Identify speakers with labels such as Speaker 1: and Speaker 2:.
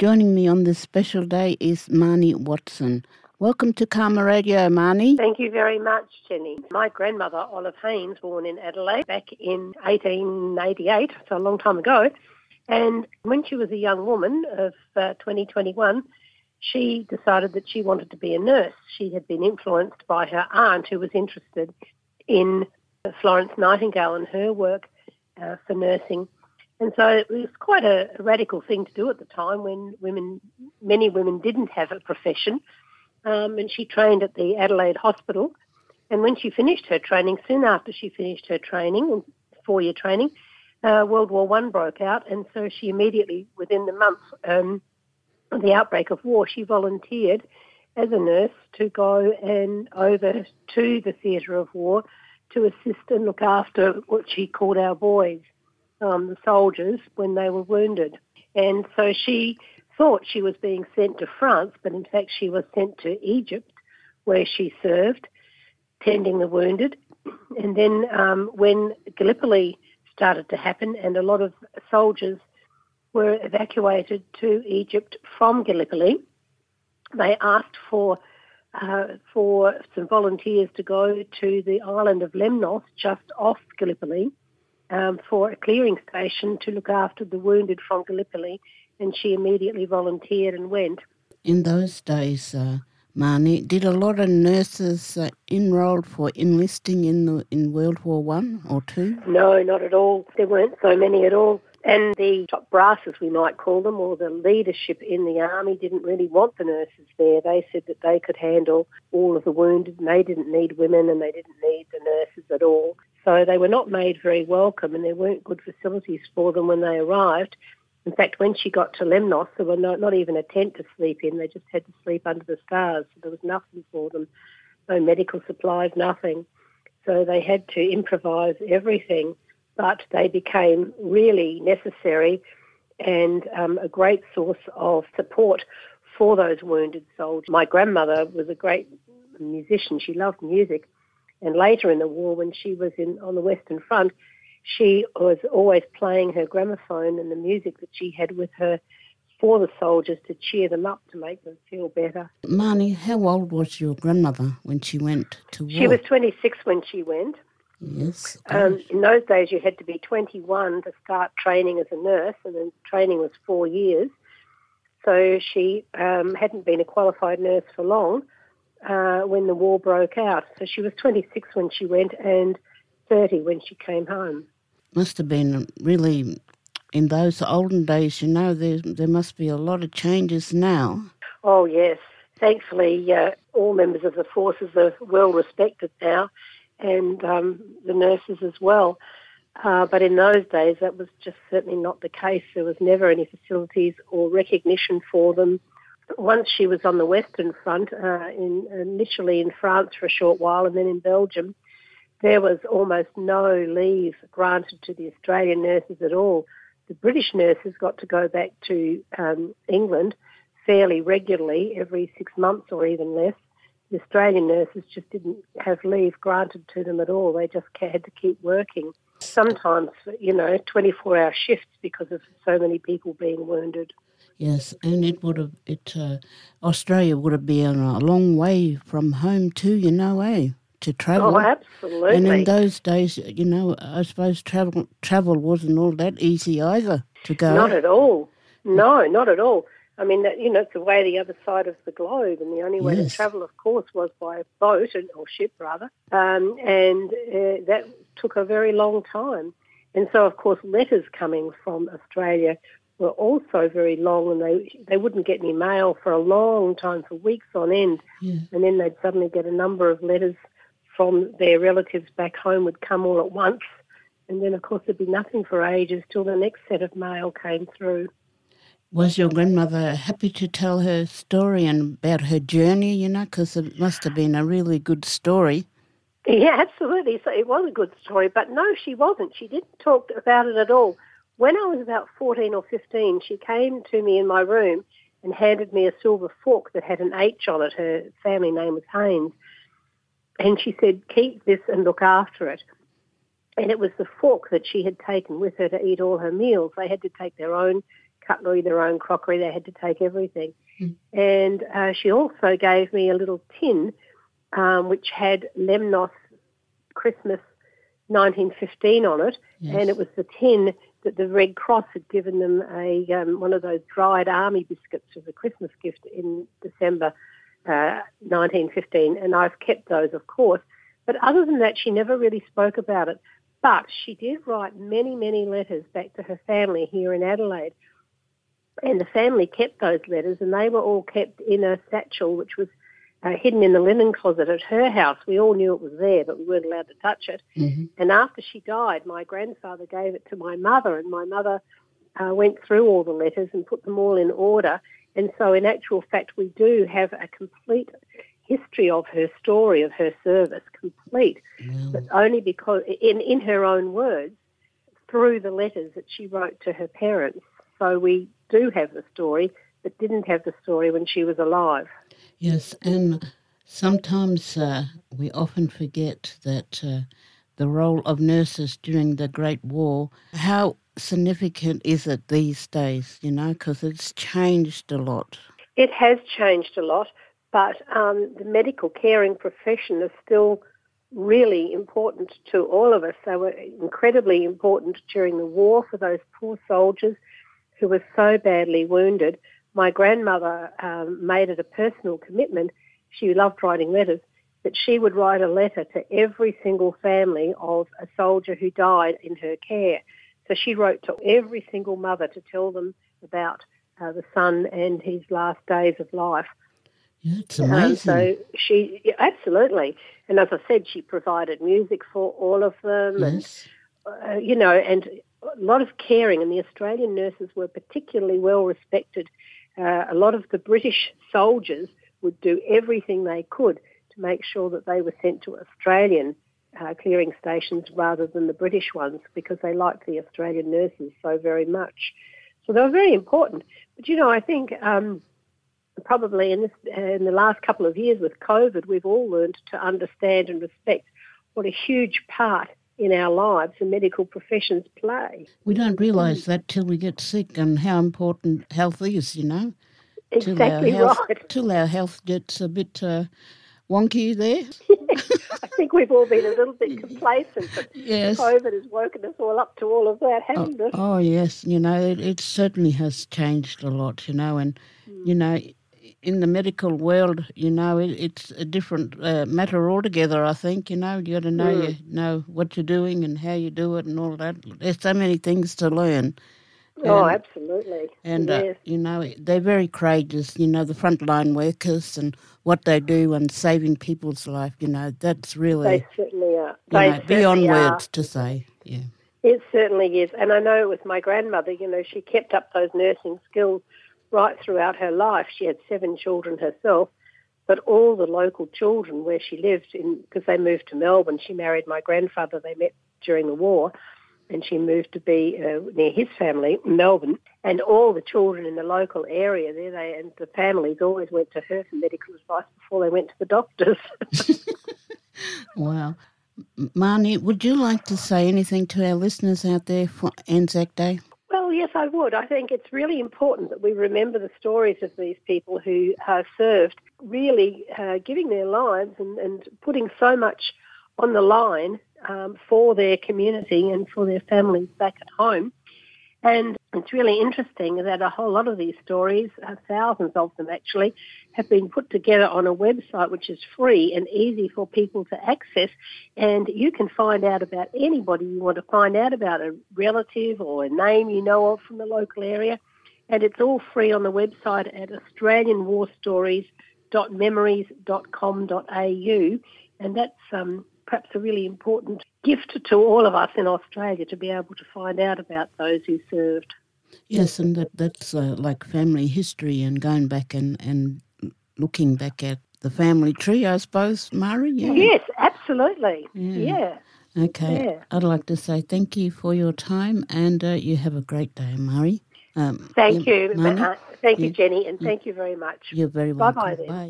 Speaker 1: Joining me on this special day is Marnie Watson. Welcome to Karma Radio, Marnie.
Speaker 2: Thank you very much, Jenny. My grandmother, Olive Haynes, born in Adelaide back in 1888, so a long time ago, and when she was a young woman of uh, 2021, she decided that she wanted to be a nurse. She had been influenced by her aunt who was interested in Florence Nightingale and her work uh, for nursing. And so it was quite a, radical thing to do at the time when women, many women didn't have a profession. Um, and she trained at the Adelaide Hospital. And when she finished her training, soon after she finished her training, four-year training, uh, World War One broke out, and so she immediately, within the month um, of the outbreak of war, she volunteered as a nurse to go and over to the theatre of war to assist and look after what she called our boys, um, the soldiers, when they were wounded. And so she thought she was being sent to France, but in fact she was sent to Egypt, where she served, tending the wounded. And then um, when Gallipoli started to happen, and a lot of soldiers were evacuated to Egypt from Gallipoli. They asked for uh, for some volunteers to go to the island of Lemnos, just off Gallipoli, um, for a clearing station to look after the wounded from Gallipoli, and she immediately volunteered and went.
Speaker 1: In those days, uh, Marnie, did a lot of nurses uh, enroll for enlisting in the in World War One or two?
Speaker 2: No, not at all. There weren't so many at all. And the top brass, as we might call them, or the leadership in the army didn't really want the nurses there. They said that they could handle all of the wounded and they didn't need women and they didn't need the nurses at all. So they were not made very welcome and there weren't good facilities for them when they arrived. In fact, when she got to Lemnos, there were no, not even a tent to sleep in. They just had to sleep under the stars. So there was nothing for them, no medical supplies, nothing. So they had to improvise everything but they became really necessary and um, a great source of support for those wounded soldiers. My grandmother was a great musician. She loved music. And later in the war, when she was in, on the Western Front, she was always playing her gramophone and the music that she had with her for the soldiers to cheer them up to make them feel better.
Speaker 1: Marnie, how old was your grandmother when she went to war?
Speaker 2: She was 26 when she went.
Speaker 1: Yes.
Speaker 2: Um, in those days, you had to be 21 to start training as a nurse, and then training was four years. So she um, hadn't been a qualified nurse for long uh, when the war broke out. So she was 26 when she went and 30 when she came home.
Speaker 1: Must have been really, in those olden days, you know, there, there must be a lot of changes now.
Speaker 2: Oh, yes. Thankfully, uh, all members of the forces are well respected now and um, the nurses as well. Uh, but in those days, that was just certainly not the case. There was never any facilities or recognition for them. Once she was on the Western Front, uh, in, initially in France for a short while and then in Belgium, there was almost no leave granted to the Australian nurses at all. The British nurses got to go back to um, England fairly regularly, every six months or even less the Australian nurses just didn't have leave granted to them at all. They just had to keep working. Sometimes, you know, 24 hour shifts because of so many people being wounded.
Speaker 1: Yes, and it would have, it, uh, Australia would have been a long way from home too, you know, eh? To travel.
Speaker 2: Oh, absolutely.
Speaker 1: And in those days, you know, I suppose travel travel wasn't all that easy either to go.
Speaker 2: Not at all. No, not at all. I mean, that, you know, it's way the other side of the globe, and the only way yes. to travel, of course, was by boat or ship, rather. Um, and uh, that took a very long time. And so, of course, letters coming from Australia were also very long, and they they wouldn't get any mail for a long time, for weeks on end.
Speaker 1: Yeah.
Speaker 2: And then they'd suddenly get a number of letters from their relatives back home would come all at once. And then, of course, there'd be nothing for ages till the next set of mail came through.
Speaker 1: Was your grandmother happy to tell her story and about her journey, you know, because it must have been a really good story?
Speaker 2: Yeah, absolutely. So it was a good story, but no, she wasn't. She didn't talk about it at all. When I was about 14 or 15, she came to me in my room and handed me a silver fork that had an H on it. Her family name was Haynes. And she said, keep this and look after it. And it was the fork that she had taken with her to eat all her meals. They had to take their own cutlery, their own crockery. They had to take everything.
Speaker 1: Mm.
Speaker 2: And uh, she also gave me a little tin um, which had Lemnos Christmas 1915 on it,
Speaker 1: Yes.
Speaker 2: and it was the tin that the Red Cross had given them a um, one of those dried army biscuits as a Christmas gift in December uh, 1915, and I've kept those, of course. But other than that, she never really spoke about it. But she did write many, many letters back to her family here in Adelaide. And the family kept those letters, and they were all kept in a satchel, which was uh, hidden in the linen closet at her house. We all knew it was there, but we weren't allowed to touch it.
Speaker 1: hmm
Speaker 2: And after she died, my grandfather gave it to my mother, and my mother uh, went through all the letters and put them all in order. And so, in actual fact, we do have a complete history of her story, of her service, complete,
Speaker 1: Well,
Speaker 2: but only because, in, in her own words, through the letters that she wrote to her parents. So, we do have the story, but didn't have the story when she was alive.
Speaker 1: Yes, and sometimes uh, we often forget that uh, the role of nurses during the Great War, how significant is it these days, you know, because it's changed a lot.
Speaker 2: It has changed a lot, but um, the medical caring profession is still really important to all of us. They were incredibly important during the war for those poor soldiers who were so badly wounded. My grandmother um, made it a personal commitment. She loved writing letters, that she would write a letter to every single family of a soldier who died in her care. So she wrote to every single mother to tell them about uh, the son and his last days of life.
Speaker 1: Yeah, it's
Speaker 2: Um,
Speaker 1: amazing.
Speaker 2: so she yeah, absolutely, and as I said, she provided music for all of them, and uh, you know, and a lot of caring. And the Australian nurses were particularly well respected. Uh, a lot of the British soldiers would do everything they could to make sure that they were sent to Australian uh, clearing stations rather than the British ones because they liked the Australian nurses so very much. So they were very important. But you know, I think. Um, probably in this in the last couple of years with COVID, we've all learned to understand and respect what a huge part in our lives the medical professions play.
Speaker 1: We don't realise that till we get sick and how important health is, you know. Till
Speaker 2: Exactly
Speaker 1: our health,
Speaker 2: right.
Speaker 1: Till our health gets a bit uh, wonky there.
Speaker 2: I think we've all been a little bit complacent, but
Speaker 1: Yes.
Speaker 2: COVID has woken us all up to all of that,
Speaker 1: Oh,
Speaker 2: hasn't it?
Speaker 1: oh, yes, you know, it, it certainly has changed a lot, you know, and, you know, in the medical world, you know, it, it's a different uh, matter altogether, I think, you know, you got to know, you know what you're doing and how you do it and all that. There's so many things to learn.
Speaker 2: oh,
Speaker 1: and-
Speaker 2: absolutely.
Speaker 1: And, uh, you know, they're very courageous, you know, the frontline workers and what they do and saving people's life, you know, that's really,
Speaker 2: they certainly are.
Speaker 1: you
Speaker 2: They
Speaker 1: know, beyond
Speaker 2: certainly are.
Speaker 1: words to say. Yeah.
Speaker 2: It certainly is. And I know with my grandmother, you know, she kept up those nursing skills right throughout her life. She had seven children herself, but all the local children where she lived, because they moved to Melbourne, she married my grandfather. They met during the war, and she moved to be uh, near his family, in Melbourne. And all the children in the local area there, they and the families always went to her for medical advice before they went to the doctors.
Speaker 1: Wow. Marnie, would you like to say anything to our listeners out there for Anzac Day?
Speaker 2: Well, yes, I would. I think it's really important that we remember the stories of these people who have served, really uh, giving their lives and, and putting so much on the line um, for their community and for their families back at home. And it's really interesting that a whole lot of these stories, uh, thousands of them actually, have been put together on a website which is free and easy for people to access. And you can find out about anybody you want to find out about, a relative or a name you know of from the local area. And it's all free on the website at australianwarstories.memories.com.au. And that's um, perhaps a really important gift to all of us in Australia to be able to find out about those who served.
Speaker 1: Yes, and that, that's uh, like family history and going back and, and looking back at the family tree, I suppose, Mari? Yeah.
Speaker 2: Yes, absolutely.
Speaker 1: Yeah.
Speaker 2: Yeah.
Speaker 1: Okay.
Speaker 2: Yeah.
Speaker 1: I'd like to say thank you for your time and uh, you have a great day, Mari. Um,
Speaker 2: Thank you. Uh, thank you, Jenny, and thank you very much.
Speaker 1: You're very
Speaker 2: Bye-bye
Speaker 1: welcome.
Speaker 2: then.
Speaker 1: Bye.